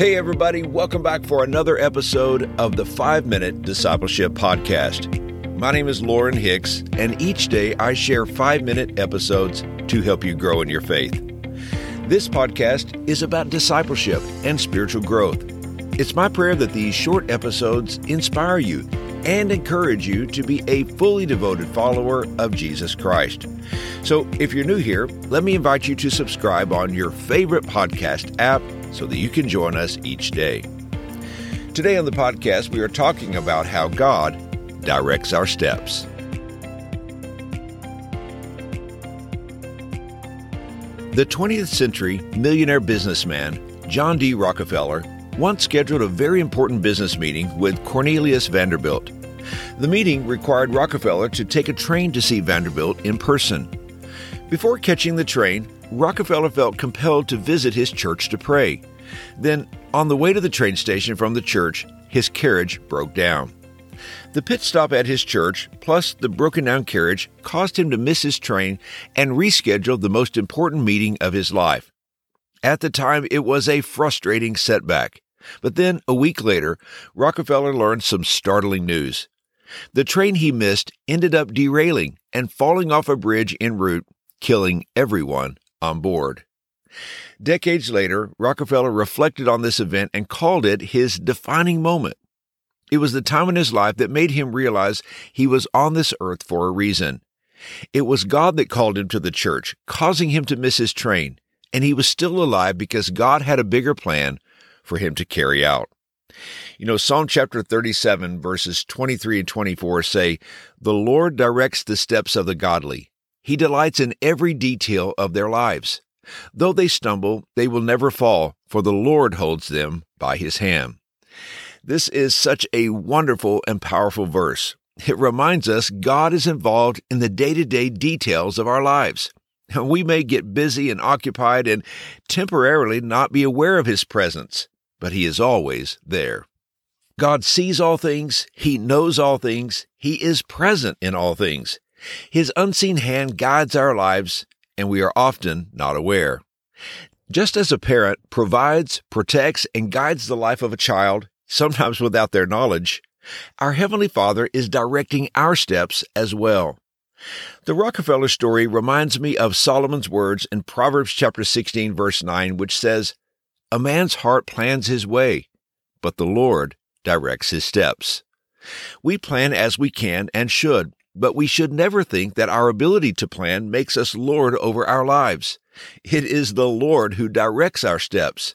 Hey, everybody, welcome back for another episode of the 5 Minute Discipleship Podcast. My name is Lauren Hicks, and each day I share 5 minute episodes to help you grow in your faith. This podcast is about discipleship and spiritual growth. It's my prayer that these short episodes inspire you and encourage you to be a fully devoted follower of Jesus Christ. So, if you're new here, let me invite you to subscribe on your favorite podcast app so that you can join us each day. Today on the podcast, we are talking about how God directs our steps. The 20th century millionaire businessman John D. Rockefeller once scheduled a very important business meeting with Cornelius Vanderbilt. The meeting required Rockefeller to take a train to see Vanderbilt in person. Before catching the train, Rockefeller felt compelled to visit his church to pray. Then, on the way to the train station from the church, his carriage broke down. The pit stop at his church, plus the broken down carriage, caused him to miss his train and reschedule the most important meeting of his life. At the time, it was a frustrating setback. But then, a week later, Rockefeller learned some startling news. The train he missed ended up derailing and falling off a bridge en route, killing everyone on board. Decades later, Rockefeller reflected on this event and called it his defining moment. It was the time in his life that made him realize he was on this earth for a reason. It was God that called him to the church, causing him to miss his train, and he was still alive because God had a bigger plan for him to carry out. You know, Psalm chapter 37, verses 23 and 24 say, The Lord directs the steps of the godly. He delights in every detail of their lives. Though they stumble, they will never fall, for the Lord holds them by his hand. This is such a wonderful and powerful verse. It reminds us God is involved in the day to day details of our lives. We may get busy and occupied and temporarily not be aware of His presence, but He is always there. God sees all things, He knows all things, He is present in all things. His unseen hand guides our lives, and we are often not aware. Just as a parent provides, protects, and guides the life of a child, sometimes without their knowledge, our Heavenly Father is directing our steps as well. The Rockefeller story reminds me of Solomon's words in Proverbs chapter 16 verse 9 which says, "A man's heart plans his way, but the Lord directs his steps." We plan as we can and should, but we should never think that our ability to plan makes us Lord over our lives. It is the Lord who directs our steps.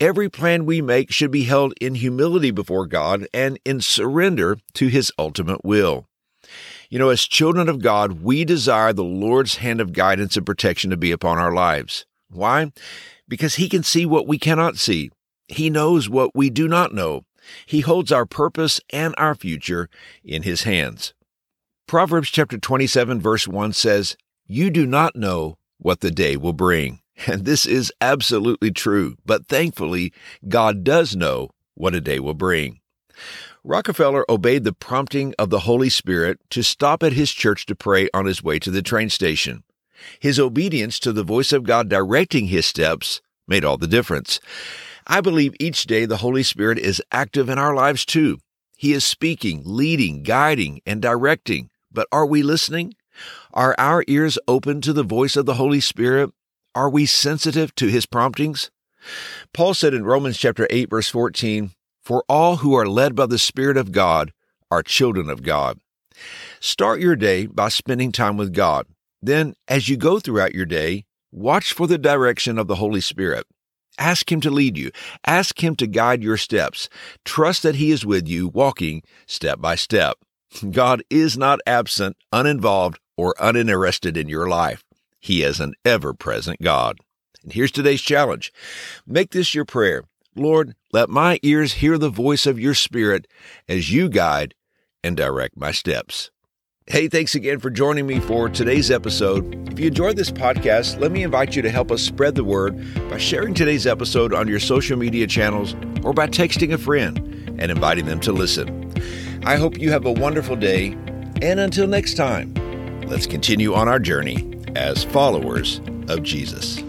Every plan we make should be held in humility before God and in surrender to His ultimate will. You know, as children of God, we desire the Lord's hand of guidance and protection to be upon our lives. Why? Because He can see what we cannot see. He knows what we do not know. He holds our purpose and our future in His hands. Proverbs chapter 27 verse 1 says, You do not know what the day will bring. And this is absolutely true, but thankfully, God does know what a day will bring. Rockefeller obeyed the prompting of the Holy Spirit to stop at his church to pray on his way to the train station. His obedience to the voice of God directing his steps made all the difference. I believe each day the Holy Spirit is active in our lives too. He is speaking, leading, guiding, and directing. But are we listening? Are our ears open to the voice of the Holy Spirit? Are we sensitive to his promptings? Paul said in Romans chapter 8 verse 14, "For all who are led by the Spirit of God are children of God." Start your day by spending time with God. Then, as you go throughout your day, watch for the direction of the Holy Spirit. Ask Him to lead you. Ask Him to guide your steps. Trust that He is with you, walking step by step. God is not absent, uninvolved, or uninterested in your life. He is an ever present God. And here's today's challenge make this your prayer. Lord, let my ears hear the voice of your Spirit as you guide and direct my steps. Hey, thanks again for joining me for today's episode. If you enjoyed this podcast, let me invite you to help us spread the word by sharing today's episode on your social media channels or by texting a friend and inviting them to listen. I hope you have a wonderful day, and until next time, let's continue on our journey as followers of Jesus.